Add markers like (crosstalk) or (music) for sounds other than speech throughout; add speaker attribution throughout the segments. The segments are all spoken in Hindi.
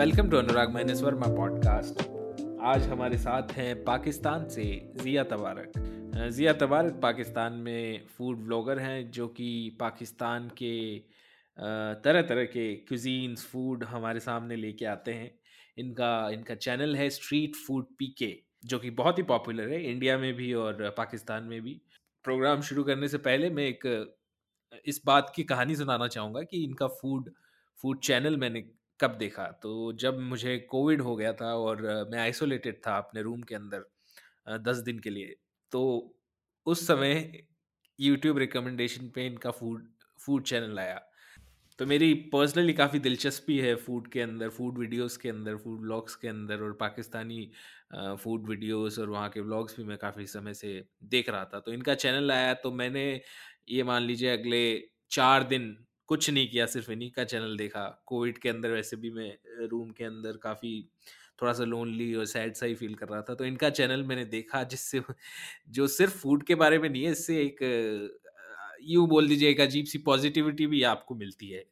Speaker 1: Welcome to Anurag minus Verma podcast आज हमारे साथ हैं पाकिस्तान से जिया तबारक। जिया तबारक पाकिस्तान में फ़ूड ब्लॉगर हैं, जो कि पाकिस्तान के तरह तरह के क्यूजीन्स फ़ूड हमारे सामने लेके आते हैं। इनका इनका चैनल है स्ट्रीट फ़ूड पीके जो कि बहुत ही पॉपुलर है इंडिया में भी और पाकिस्तान में भी। प्रोग्राम शुरू करने से पहले मैं एक, इस बात की कहानी सुनाना चाहूँगा कि इनका फ़ूड फ़ूड चैनल मैंने कब देखा? तो जब मुझे कोविड हो गया था और मैं आइसोलेटेड था अपने रूम के अंदर दस दिन के लिए तो उस समय यूट्यूब रिकमेंडेशन पे इनका फ़ूड फ़ूड चैनल आया। तो मेरी पर्सनली काफ़ी दिलचस्पी है फ़ूड के अंदर फ़ूड वीडियोस के अंदर फ़ूड ब्लॉग्स के अंदर और पाकिस्तानी फ़ूड वीडियोस और वहाँ के ब्लॉग्स भी मैं काफ़ी समय से देख रहा था। तो इनका चैनल आया तो मैंने ये मान लीजिए अगले चार दिन कुछ नहीं किया, सिर्फ़ इन्हीं का चैनल देखा। कोविड के अंदर वैसे भी मैं रूम के अंदर काफ़ी थोड़ा सा लोनली और सैड सा ही फील कर रहा था तो इनका चैनल मैंने देखा, जिससे जो सिर्फ़ फ़ूड के बारे में नहीं है, इससे एक यूँ बोल दीजिए, एक अजीब सी पॉजिटिविटी भी आपको मिलती है,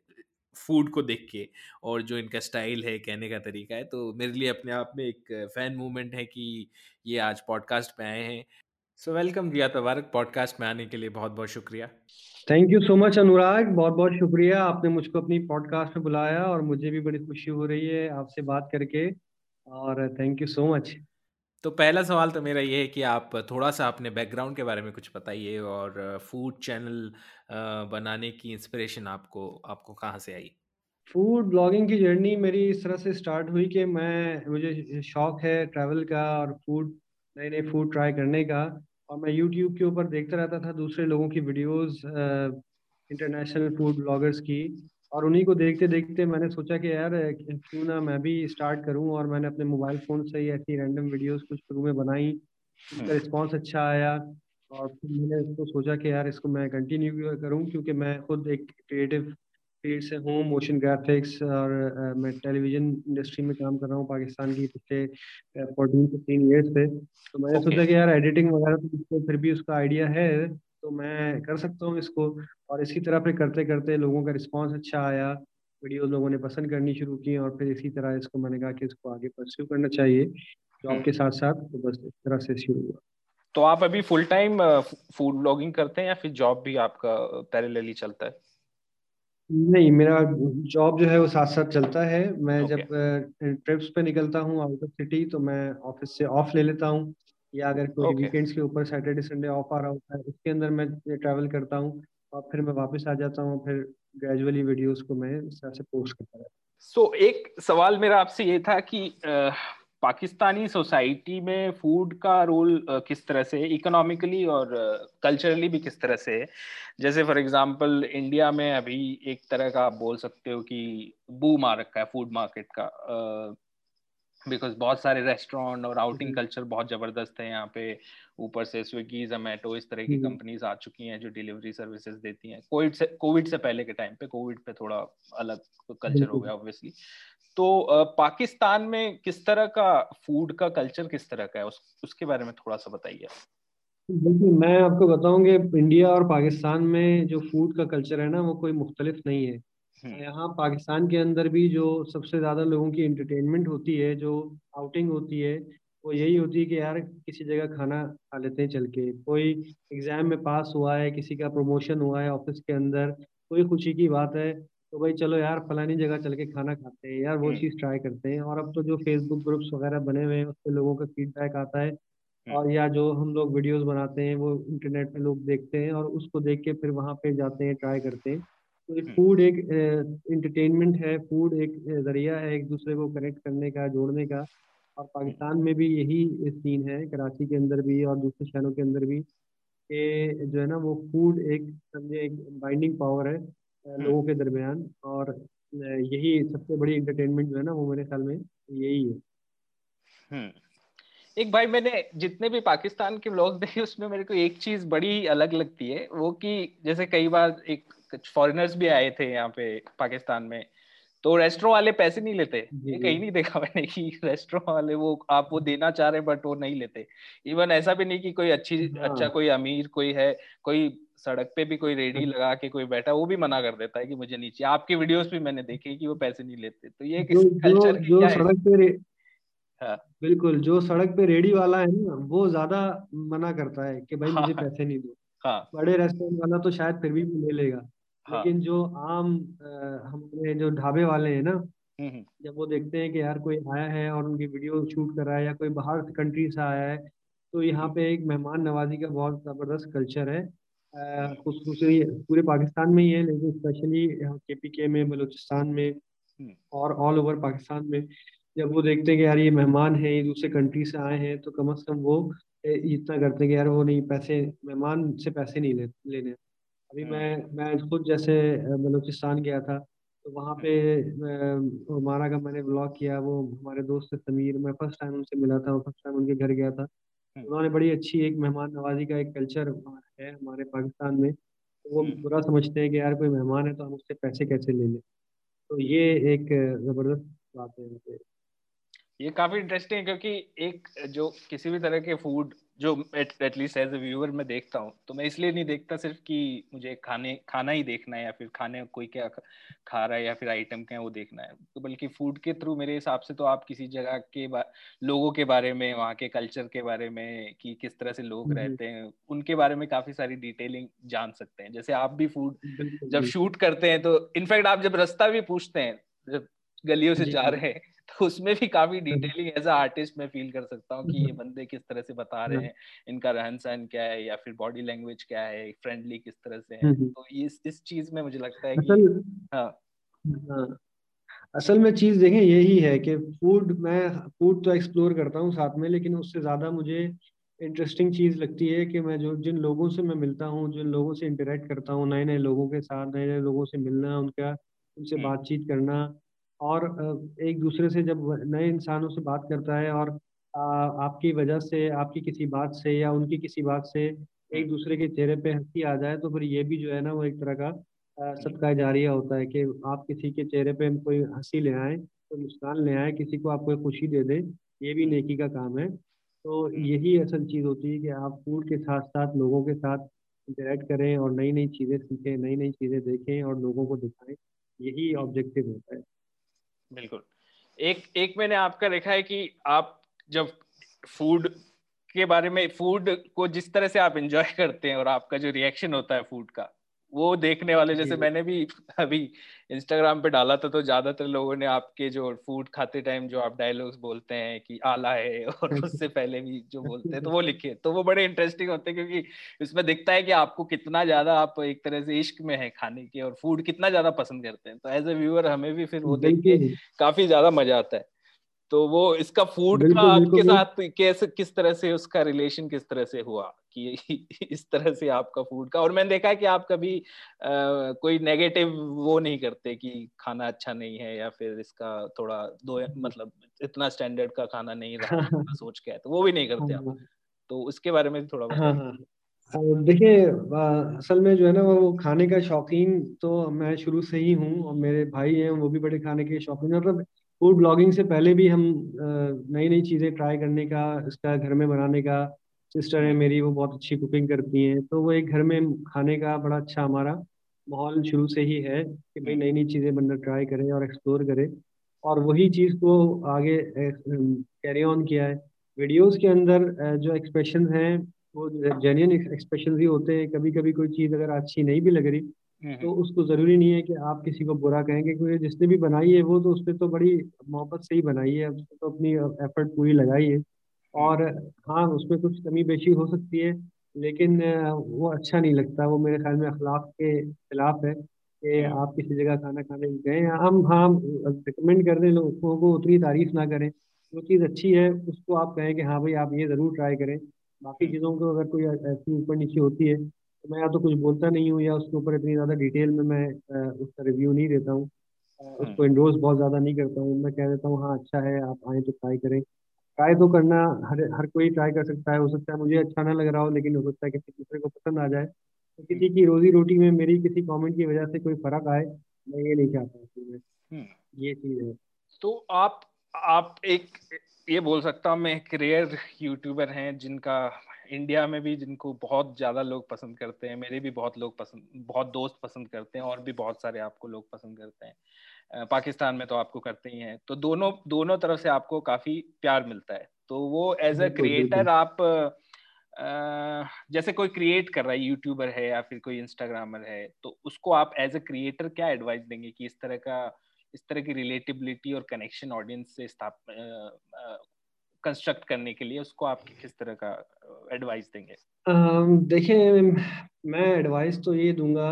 Speaker 1: फ़ूड को देख के और जो इनका स्टाइल है, कहने का तरीका है तो मेरे लिए अपने आप में एक फ़ैन मूवमेंट है कि ये आज पॉडकास्ट पे आए हैं। सो वेलकम रिया तबारक पॉडकास्ट में आने के लिए बहुत बहुत शुक्रिया।
Speaker 2: Thank you so much Anurag बहुत बहुत शुक्रिया। आपने मुझको अपनी पॉडकास्ट में बुलाया और मुझे भी बड़ी खुशी हो रही है आपसे बात करके। और थैंक यू सो मच
Speaker 1: तो पहला सवाल तो मेरा ये है कि आप थोड़ा सा अपने बैकग्राउंड के बारे में कुछ बताइए और फ़ूड चैनल बनाने की इंस्पिरेशन आपको आपको कहाँ से आई?
Speaker 2: फ़ूड ब्लॉगिंग की जर्नी मेरी इस तरह से स्टार्ट हुई कि मैं मुझे शौक है ट्रैवल का और फ़ूड नए नए फ़ूड ट्राई करने का। और मैं यूट्यूब के ऊपर देखता रहता था दूसरे लोगों की वीडियोस इंटरनेशनल फ़ूड ब्लॉगर्स की और उन्हीं को देखते देखते मैंने सोचा कि यार क्यों ना मैं भी स्टार्ट करूँ और मैंने अपने मोबाइल फ़ोन से ही ऐसी रैंडम वीडियोस कुछ शुरू में बनाई उसका रिस्पॉन्स हम्म। अच्छा आया और फिर मैंने इसको सोचा कि यार इसको मैं कंटिन्यू करूँ क्योंकि मैं खुद एक क्रिएटिव फ़ील्ड से हूँ मोशन ग्राफिक्स और uh, मैं टेलीविज़न इंडस्ट्री में काम कर रहा हूँ पाकिस्तान की पिछले फोर्टीन फिफ्टीन ईयर्स से तो मैंने okay. सोचा कि यार एडिटिंग वगैरह तो फिर भी उसका आइडिया है तो मैं कर सकता हूँ इसको और इसी तरह फिर करते करते लोगों का रिस्पॉन्स अच्छा आया वीडियो लोगों ने पसंद करनी शुरू की और फिर इसी तरह इसको मैंने कहा कि इसको आगे परस्यू करना चाहिए जॉब। के साथ साथ तो बस इस तरह से शुरू हुआ
Speaker 1: तो आप अभी फुल टाइम फ़ूड ब्लॉगिंग करते हैं या फिर जॉब भी आपका पैरेलली चलता है
Speaker 2: नहीं मेरा जॉब जो है वो साथ साथ चलता है मैं okay. जब ट्रिप्स पे निकलता हूँ आउट ऑफ़ सिटी तो मैं ऑफ़िस से ऑफ़ ले लेता हूँ या अगर कोई okay. वीकेंड्स के ऊपर सैटरडे संडे ऑफ़ आ रहा होता है उसके अंदर मैं ट्रैवल करता हूँ और फिर मैं वापस आ जाता हूँ फिर ग्रेजुअली वीडियोस को मैं इस तरह से पोस्ट करता रहता
Speaker 1: सो so, एक सवाल मेरा आपसे ये था कि पाकिस्तानी सोसाइटी में फ़ूड का रोल किस तरह से इकोनॉमिकली और कल्चरली भी किस तरह से है? जैसे फॉर एग्जांपल इंडिया में अभी एक तरह का आप बोल सकते हो कि बू मार रखा है फ़ूड मार्केट का बिकॉज़ बहुत सारे रेस्टोरेंट और आउटिंग कल्चर बहुत ज़बरदस्त है यहाँ पे। ऊपर से स्विगी जोमेटो इस तरह की कंपनीज़ आ चुकी हैं जो डिलीवरी सर्विसेज़ देती हैं। कोविड से कोविड से पहले के टाइम पे कोविड पे थोड़ा अलग कल्चर हो गया ऑब्वियसली तो पाकिस्तान में किस तरह का फ़ूड का कल्चर किस तरह का है? उस, उसके बारे में थोड़ा सा बताइए।
Speaker 2: देखिए मैं आपको बताऊँ कि इंडिया और पाकिस्तान में जो फ़ूड का कल्चर है ना वो कोई मुख्तलिफ़ नहीं है। हम्म। यहाँ पाकिस्तान के अंदर भी जो सबसे ज़्यादा लोगों की इंटरटेनमेंट होती है जो आउटिंग होती है वो यही होती है कि यार किसी जगह खाना खा लेते हैं चल के। कोई एग्ज़ाम में पास हुआ है किसी का प्रमोशन हुआ है ऑफ़िस के अंदर कोई खुशी की बात है तो भाई चलो यार फलानी जगह चल के खाना खाते हैं यार वो हम्म। चीज़ ट्राई करते हैं और अब तो जो फेसबुक ग्रुप्स वगैरह बने हुए हैं उस पर लोगों का फीडबैक आता है हम्म। और या जो हम लोग वीडियोस बनाते हैं वो इंटरनेट पे लोग देखते हैं और उसको देख के फिर वहाँ पे जाते हैं ट्राई करते हैं तो फ़ूड हम्म। एक इंटरटेनमेंट है फ़ूड एक ज़रिया है एक दूसरे को कनेक्ट करने का जोड़ने का और पाकिस्तान में भी यही सीन है कराची के अंदर भी और दूसरे शहरों के अंदर भी कि जो है ना वो फ़ूड एक समझे एक बाइंडिंग पावर है। लोगों के दरमियान और यही सबसे बड़ी इंटरटेनमेंट जो है ना वो मेरे ख्याल में यही है
Speaker 1: हम्म। एक भाई मैंने जितने भी पाकिस्तान के ब्लॉग (laughs) देखे उसमें मेरे को एक चीज़ बड़ी अलग लगती है वो कि जैसे कई बार एक फॉरेनर्स भी आए थे यहाँ पे पाकिस्तान में तो रेस्टोरेंट वाले पैसे नहीं लेते। ये कहीं नहीं देखा मैंने कि रेस्टोरेंट वाले वो आप वो देना चाह रहे हैं बट वो नहीं लेते। इवन ऐसा भी नहीं कि कोई अच्छी हाँ. अच्छा कोई अमीर कोई है कोई सड़क पे भी कोई रेडी हाँ। लगा के कोई बैठा वो भी मना कर देता है कि मुझे नीचे आपके वीडियोस भी मैंने देखे कि वो पैसे नहीं लेते। तो ये जो, कल्चर
Speaker 2: जो, जो सड़क पे हाँ। बिल्कुल जो सड़क पे रेडी वाला है ना वो ज़्यादा मना करता है कि भाई मुझे हाँ। पैसे नहीं दो। हाँ। बड़े रेस्टोरेंट वाला तो शायद फिर भी ले लेगा। हाँ। लेकिन जो आम हमारे जो ढाबे वाले हैं ना हम्म, हम्म। जब वो देखते हैं कि यार कोई आया है और उनकी वीडियो शूट कर रहा है या कोई बाहर कंट्री से आया है तो यहाँ पे एक मेहमान नवाजी का बहुत ज़बरदस्त कल्चर है खसूसी पूरे पाकिस्तान में ही है लेकिन स्पेशली यहाँ के पी के में बलूचिस्तान में हम्म। और ऑल ओवर पाकिस्तान में जब वो देखते हैं कि यार ये मेहमान है ये दूसरे कंट्री से आए हैं तो कम अज कम वो इतना करते हैं कि यार वो नहीं पैसे मेहमान से पैसे नहीं ले, लेने अभी हाँ। मैं मैं खुद जैसे बलूचिस्तान गया था तो वहाँ पे हमारा का मैंने ब्लॉग किया वो हमारे दोस्त समीर मैं फ़र्स्ट टाइम उनसे मिला था फ़र्स्ट टाइम उनके घर गया था हाँ। उन्होंने बड़ी अच्छी एक मेहमान नवाजी का एक कल्चर है हमारे पाकिस्तान में तो वो हाँ। बुरा समझते हैं कि यार कोई मेहमान है तो हम उससे पैसे कैसे ले लें तो ये एक ज़बरदस्त बात है
Speaker 1: ये काफ़ी इंटरेस्टिंग है क्योंकि एक जो किसी भी तरह के फ़ूड जो एटलीस्ट एज ए व्यूअर मैं देखता हूँ तो मैं इसलिए नहीं देखता सिर्फ़ कि मुझे खाने खाना ही देखना है या फिर खाने कोई क्या खा रहा है या फिर आइटम क्या है वो देखना है। तो बल्कि फ़ूड के थ्रू मेरे हिसाब से तो आप किसी जगह के लोगों के बारे में वहाँ के कल्चर के बारे में कि किस तरह से लोग रहते हैं उनके बारे में काफ़ी सारी डिटेलिंग जान सकते हैं। जैसे आप भी फ़ूड जब शूट करते हैं तो इनफैक्ट आप जब रास्ता भी पूछते हैं जब गलियों से जा। रहे हैं (laughs) उसमें भी काफ़ी डिटेलिंग एज आर्टिस्ट मैं फील कर सकता हूँ कि ये (laughs) बंदे किस तरह से बता रहे हैं। इनका रहन सहन क्या है या फिर बॉडी लैंग्वेज क्या है फ्रेंडली किस तरह से है। तो इस इस चीज़ में मुझे लगता है कि हाँ।
Speaker 2: हाँ। असल में चीज़ देखें यही है कि फ़ूड मैं फ़ूड तो एक्सप्लोर करता हूँ साथ में लेकिन उससे ज़्यादा मुझे इंटरेस्टिंग चीज़ लगती है कि मैं जो जिन लोगों से मैं मिलता हूँ जिन लोगों से इंटरेक्ट करता हूँ नए नए लोगों के साथ नए नए लोगों से मिलना उनका उनसे बातचीत करना और एक दूसरे से जब नए इंसानों से बात करता है और आपकी वजह से, आपकी किसी बात से या उनकी किसी बात से एक दूसरे के चेहरे पे हँसी आ जाए तो फिर ये भी जो है ना वो एक तरह का सदका जारिया होता है कि आप किसी के चेहरे पे कोई हँसी ले आए, कोई मुस्कान ले आए, किसी को आप कोई खुशी दे दें, ये भी नेकी का काम है। तो यही असल चीज़ होती है कि आप फ़ूड के साथ साथ लोगों के साथ इंटरेक्ट करें और नई नई चीज़ें सीखें नई नई चीज़ें देखें और लोगों को दिखाएँ, यही ऑब्जेक्टिव होता है।
Speaker 1: बिल्कुल। एक एक मैंने आपका देखा है कि आप जब फ़ूड के बारे में फ़ूड को जिस तरह से आप एंजॉय (laughs) करते हैं और आपका जो रिएक्शन होता है फ़ूड का वो देखने वाले जैसे मैंने भी अभी इंस्टाग्राम पे डाला था तो ज़्यादातर लोगों ने आपके जो फ़ूड खाते टाइम जो आप डायलॉग्स बोलते हैं कि आला है और उससे (laughs) पहले भी जो बोलते हैं तो वो लिखे। तो वो बड़े इंटरेस्टिंग होते हैं क्योंकि इसमें दिखता है कि आपको कितना ज़्यादा आप एक तरह से इश्क में है खाने के और फ़ूड कितना ज़्यादा पसंद करते हैं। तो एज ए व्यूअर हमें भी फिर वो देख के काफ़ी ज़्यादा मज़ा आता है। तो वो इसका फ़ूड का आपके साथ कैसे किस तरह से उसका रिलेशन किस तरह से हुआ? कि (laughs) इस तरह से आपका फ़ूड का। और मैंने देखा है कि आप कभी आ, कोई नेगेटिव वो नहीं करते कि खाना अच्छा नहीं है या फिर इसका थोड़ा दो मतलब इतना स्टैंडर्ड का खाना नहीं रहा (laughs) सोच के है तो वो भी नहीं करते आप। हाँ। तो उसके बारे में थोड़ा हाँ हाँ।
Speaker 2: देखिए असल में जो है ना वो खाने का शौकीन तो मैं शुरू से ही हूँ और मेरे भाई हैं वो भी बड़े खाने के शौकीन मतलब फ़ूड ब्लॉगिंग से पहले भी हम नई नई चीज़ें ट्राई करने का इसका घर में बनाने का सिस्टर है मेरी वो बहुत अच्छी कुकिंग करती हैं। तो वो एक घर में खाने का बड़ा अच्छा हमारा माहौल शुरू से ही है कि भाई नई नई चीज़ें बनना ट्राई करें और एक्सप्लोर करें। और वही चीज़ को आगे कैरी ऑन किया है। वीडियोस के अंदर जो एक्सप्रेशन हैं वो जेन्यन एक्सप्रेशन ही होते हैं। कभी कभी कोई चीज़ अगर अच्छी नहीं भी लग रही हम्म, तो हम्म। उसको ज़रूरी नहीं है कि आप किसी को बुरा कहेंगे क्योंकि जिसने भी बनाई है वो तो उसने तो बड़ी मोहब्बत से ही बनाई है। उसने तो अपनी एफर्ट पूरी लगाई है। और हाँ उसमें कुछ कमी बेशी हो सकती है लेकिन वो अच्छा नहीं लगता। वो मेरे ख्याल में अखलाक के खिलाफ है कि हम्म। आप किसी जगह खाना खाने गए। हम हाँ रिकमेंड कर दें लोगों को उतनी तारीफ़ ना करें। जो चीज़ अच्छी है उसको आप कहें कि हाँ भाई आप ये ज़रूर ट्राई करें। बाकी चीज़ों को अगर कोई ऐसी ऊपर नीचे होती है तो मैं या तो कुछ बोलता नहीं हूँ या उसके ऊपर इतनी ज़्यादा डिटेल में मैं उसका रिव्यू नहीं देता हूँ। उसको इंडोर्स बहुत ज़्यादा नहीं करता हूँ। मैं कह देता हूँ हाँ अच्छा है आप आए तो ट्राई करें। ट्राई तो करना हर हर कोई ट्राई कर सकता है हो सकता है मुझे अच्छा ना लग रहा हो लेकिन हो सकता है किसी दूसरे को पसंद आ जाए। तो किसी की रोजी रोटी में मेरी किसी कमेंट की वजह से कोई फ़र्क आए मैं ये नहीं चाहता हम्म। ये चीज़ है।
Speaker 1: तो आप आप एक ये बोल सकता हूँ मैं एक रेयर यूट्यूबर हैं जिनका इंडिया में भी जिनको बहुत ज़्यादा लोग पसंद करते हैं मेरे भी बहुत लोग पसंद बहुत दोस्त पसंद करते हैं और भी बहुत सारे आपको लोग पसंद करते हैं। पाकिस्तान में तो आपको करते ही हैं। तो दोनों दोनों तरफ़ से आपको काफ़ी प्यार मिलता है। तो वो एज अ क्रिएटर आप जैसे कोई क्रिएट कर रहा है यूट्यूबर है या फिर कोई इंस्टाग्रामर है तो उसको आप एज अ क्रिएटर क्या एडवाइस देंगे कि इस तरह का इस तरह की रिलेटिबिलिटी और कनेक्शन ऑडियंस से स्थाप कंस्ट्रक्ट करने के लिए उसको आप किस तरह का एडवाइस देंगे?
Speaker 2: देखिए मैं एडवाइस तो ये दूँगा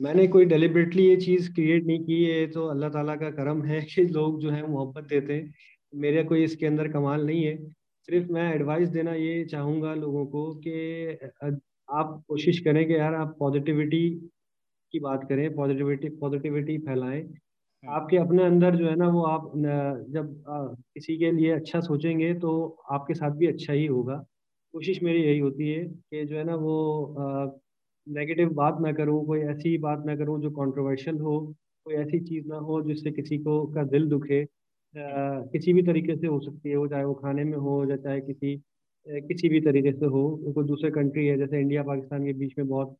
Speaker 2: मैंने कोई डेलिबरेटली ये चीज़ क्रिएट नहीं की है तो अल्लाह ताला का करम है (laughs) कि लोग जो है मोहब्बत देते हैं। मेरा कोई इसके अंदर कमाल नहीं है। सिर्फ़ मैं एडवाइस देना ये चाहूँगा लोगों को कि आप कोशिश करें कि यार आप पॉजिटिविटी की बात करें पॉजिटिविटी पॉजिटिविटी फैलाएँ। हम्म। आपके अपने अंदर जो है ना वो आप जब आ, किसी के लिए अच्छा सोचेंगे तो आपके साथ भी अच्छा ही होगा। कोशिश मेरी यही होती है कि जो है ना वो नेगेटिव बात ना करूँ कोई ऐसी बात ना करूँ जो कंट्रोवर्शियल हो कोई ऐसी चीज़ ना हो जिससे किसी को का दिल दुखे आ, किसी भी तरीके से हो सकती है वो चाहे वो खाने में हो या चाहे किसी किसी भी तरीके से हो कोई दूसरे कंट्री है जैसे इंडिया पाकिस्तान के बीच में बहुत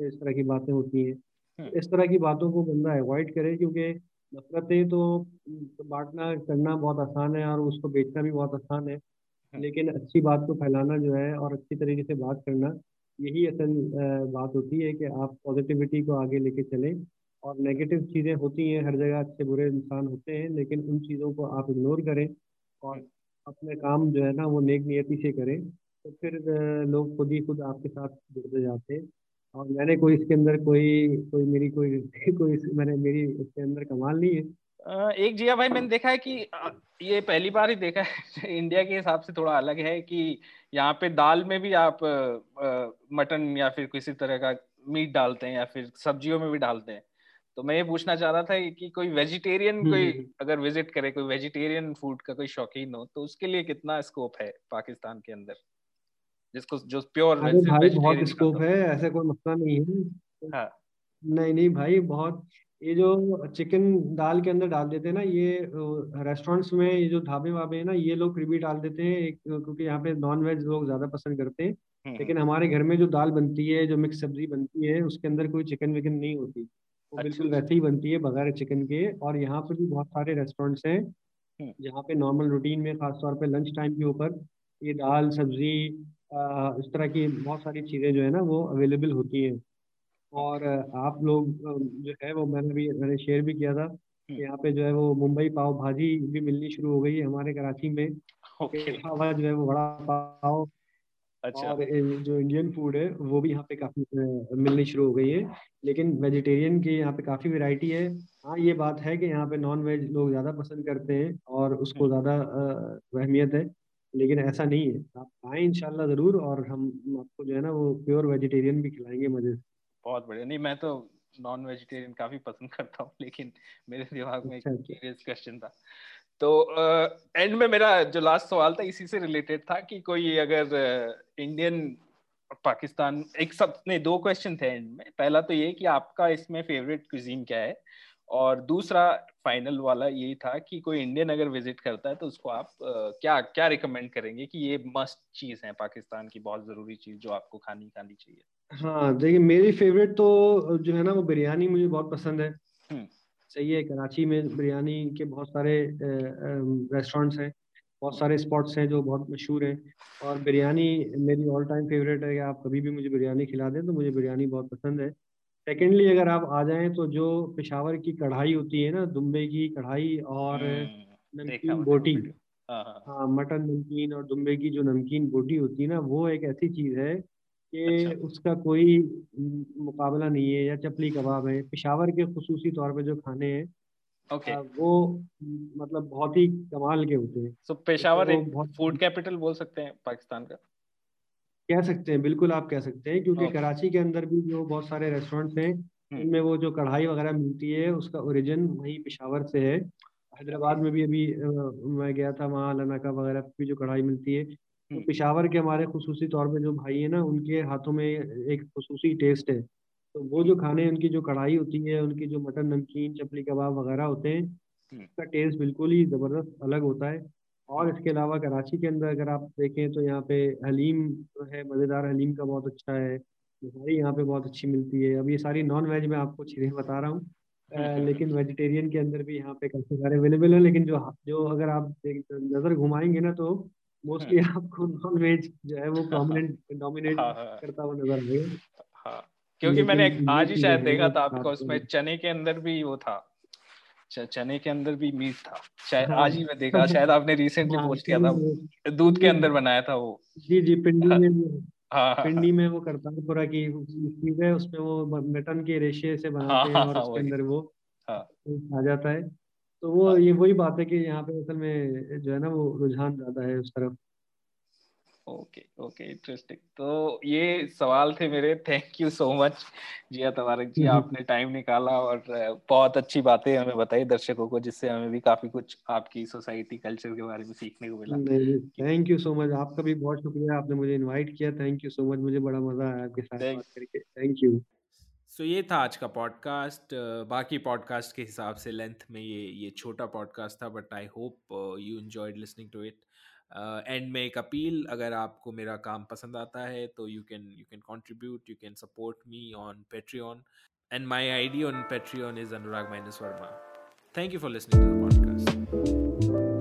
Speaker 2: इस तरह की बातें होती हैं हम्म। इस तरह की बातों को बंदा अवॉइड करे क्योंकि नफरतें तो बांटना करना बहुत आसान है और उसको बेचना भी बहुत आसान है हम्म। लेकिन अच्छी बात को फैलाना जो है और अच्छी तरीके से बात करना यही असल बात होती है कि आप पॉजिटिविटी को आगे लेके चलें और नेगेटिव चीज़ें होती हैं, हर जगह अच्छे बुरे इंसान होते हैं, लेकिन उन चीज़ों को आप इग्नोर करें और अपने काम जो है ना वो नेक नियति से करें तो फिर लोग खुद ही खुद आपके साथ जुड़ते जाते हैं। और मैंने कोई इसके अंदर कोई कोई मेरी कोई (laughs) कोई मैंने मेरी इसके अंदर कमाल नहीं है।
Speaker 1: एक जिया भाई मैंने देखा है कि ये पहली बार ही देखा है (laughs) इंडिया के हिसाब से थोड़ा अलग है कि यहाँ पे दाल में भी आप मटन या फिर किसी तरह का मीट डालते हैं या फिर सब्जियों में भी डालते हैं। तो मैं ये पूछना चाह रहा था कि कोई वेजिटेरियन हम्म, कोई हम्म। अगर विज़िट करे कोई वेजिटेरियन फ़ूड का कोई शौकीन हो तो उसके लिए कितना स्कोप है पाकिस्तान के अंदर? जिसको जो प्योर
Speaker 2: भाई बहुत स्कोप है ऐसा कोई मसला नहीं है। हाँ। नहीं नहीं भाई बहुत ये जो चिकन दाल के अंदर डाल देते हैं ना ये रेस्टोरेंट्स में ये जो ढाबे वाबे हैं ना ये लोग फिर भी डाल देते हैं एक क्योंकि यहाँ पे नॉन वेज लोग ज़्यादा पसंद करते हैं। लेकिन हमारे घर में जो दाल बनती है जो मिक्स सब्ज़ी बनती है उसके अंदर कोई चिकन विकन नहीं होती। वो अच्छा, बिल्कुल वैसे ही बनती है बगैर चिकन के। और यहाँ पे भी बहुत सारे रेस्टोरेंट्स हैं। हम्म। जहाँ पे नॉर्मल रूटीन में खासतौर पर लंच टाइम के ऊपर ये दाल सब्ज़ी इस तरह की बहुत सारी चीज़ें जो है ना वो अवेलेबल होती हैं। और आप लोग जो है वो मैंने भी मैंने शेयर भी किया था हम्म। यहाँ पे जो है वो मुंबई पाव भाजी भी मिलनी शुरू हो गई है हमारे कराची में। जो है वो बड़ा पाव अच्छा। और जो इंडियन फ़ूड है वो भी यहाँ पे काफ़ी मिलनी शुरू हो गई है। लेकिन वेजिटेरियन की यहाँ पे काफ़ी वैरायटी है। हाँ ये बात है कि यहाँ पे नॉन वेज लोग ज़्यादा पसंद करते हैं और उसको हम्म। ज़्यादा अहमियत है। लेकिन ऐसा नहीं है। आप आए इनशाला ज़रूर और हम आपको जो है ना वो प्योर वेजिटेरियन भी खिलाएँगे मज़े से।
Speaker 1: बहुत बढ़िया। नहीं मैं तो नॉन वेजिटेरियन काफ़ी पसंद करता हूँ लेकिन मेरे दिमाग में अच्छा, क्वेश्चन था। तो एंड uh, में मेरा जो लास्ट सवाल था इसी से रिलेटेड था कि कोई अगर इंडियन uh, पाकिस्तान एक सब नहीं दो क्वेश्चन थे एंड में। पहला तो ये कि आपका इसमें फेवरेट क्विजीन क्या है? और दूसरा फाइनल वाला यही था कि कोई इंडियन अगर विज़िट करता है तो उसको आप uh, क्या क्या रिकमेंड करेंगे कि ये मस्ट चीज़ है पाकिस्तान की बहुत ज़रूरी चीज़ जो आपको खानी खानी चाहिए?
Speaker 2: हाँ देखिए मेरी फेवरेट तो जो है ना वो बिरयानी मुझे बहुत पसंद है। हम्म। सही है कराची में बिरयानी के बहुत सारे रेस्टोरेंट्स हैं बहुत सारे स्पॉट्स हैं जो बहुत मशहूर हैं। और बिरयानी मेरी ऑल टाइम फेवरेट है आप कभी भी मुझे बिरयानी खिला दें तो मुझे बिरयानी बहुत पसंद है। सेकेंडली अगर आप आ जाएँ तो जो पेशावर की कढ़ाई होती है ना दुम्बे की कढ़ाई और हम्म, नमकीन बोटी। हाँ, हाँ।, हाँ मटन नमकीन और दुम्बे की जो नमकीन बोटी होती है ना वो एक ऐसी चीज़ है कि अच्छा। उसका कोई मुकाबला नहीं है या चपली कबाब है पिशावर के खसूसी तौर पे जो खाने हैं okay. वो मतलब बहुत ही कमाल के होते हैं
Speaker 1: so, पेशावर तो फ़ूड कैपिटल बोल सकते हैं पाकिस्तान का
Speaker 2: कह सकते हैं बिल्कुल आप कह सकते हैं क्योंकि okay. कराची के अंदर भी जो बहुत सारे रेस्टोरेंट्स हैं हम्म। उनमें वो जो कढ़ाई वगैरह मिलती है उसका ओरिजिन वही पिशावर से है हैदराबाद में भी अभी मैं गया था वहाँ लनाका वगैरह भी जो कढ़ाई मिलती है तो पिशावर के हमारे खसूसी तौर पे जो भाई है ना उनके हाथों में एक खसूसी टेस्ट है। तो वो जो खाने उनकी जो कढ़ाई होती है उनकी जो मटन नमकीन चपली कबाब वगैरह होते हैं हम्म। उसका टेस्ट बिल्कुल ही ज़बरदस्त अलग होता है। और इसके अलावा कराची के अंदर अगर आप देखें तो यहाँ पे हलीम जो है मज़ेदार हलीम का बहुत अच्छा है। मिठाई यहाँ पे बहुत अच्छी मिलती है। अब ये सारी नॉन वेज में आपको चीज़ें बता रहा हूँ। लेकिन वेजिटेरियन के अंदर भी यहाँ पे काफ़ी सारे अवेलेबल है लेकिन जो जो अगर आप नज़र घुमाएँगे ना तो मोस्टली हम्म। आपको नॉन वेज जो है वो प्रोमिनेंट डोमिनेट हाँ, हाँ। करता हुआ नज़र आएगा।
Speaker 1: हाँ क्योंकि मैंने आज ही शायद देखा था आपको उसमें चने के अंदर भी वो था। चने के अंदर भी मीट था। शायद हाँ, आज ही मैं देखा शायद आपने रिसेंटली हाँ, पोस्ट किया था। दूध के अंदर बनाया था वो।
Speaker 2: जी जी पिंडी में हाँ, हाँ, पिंडी में वो करता है पूरा की चीज़ है उसमें वो मटन के रेशे से बनाते हैं और उसके अंदर वो आ जाता है। तो वो ये वही बात है कि यहाँ पे असल में जो है ना वो रुझान ज़्यादा है उस तरफ़।
Speaker 1: ओके ओके इंटरेस्टिंग तो ये सवाल थे मेरे। Thank you so much Zia Tabarak ji (laughs) आपने टाइम निकाला और बहुत अच्छी बातें हमें बताई दर्शकों को जिससे हमें भी काफ़ी कुछ आपकी सोसाइटी कल्चर के बारे में सीखने को मिला।
Speaker 2: थैंक यू सो मच आपका भी बहुत शुक्रिया। आपने मुझे इनवाइट किया। थैंक यू सो मच मुझे बड़ा मज़ा आया आपके साथ बात करके। थैंक यू
Speaker 1: सो ये था आज का पॉडकास्ट। बाकी पॉडकास्ट के हिसाब से लेंथ में ये ये छोटा पॉडकास्ट था, but I hope you enjoyed listening to it. End में एक अपील, अगर आपको मेरा काम पसंद आता है तो you can you can contribute, you can support me on Patreon and my ID on Patreon is Anurag minus Verma. Thank you for listening to the podcast.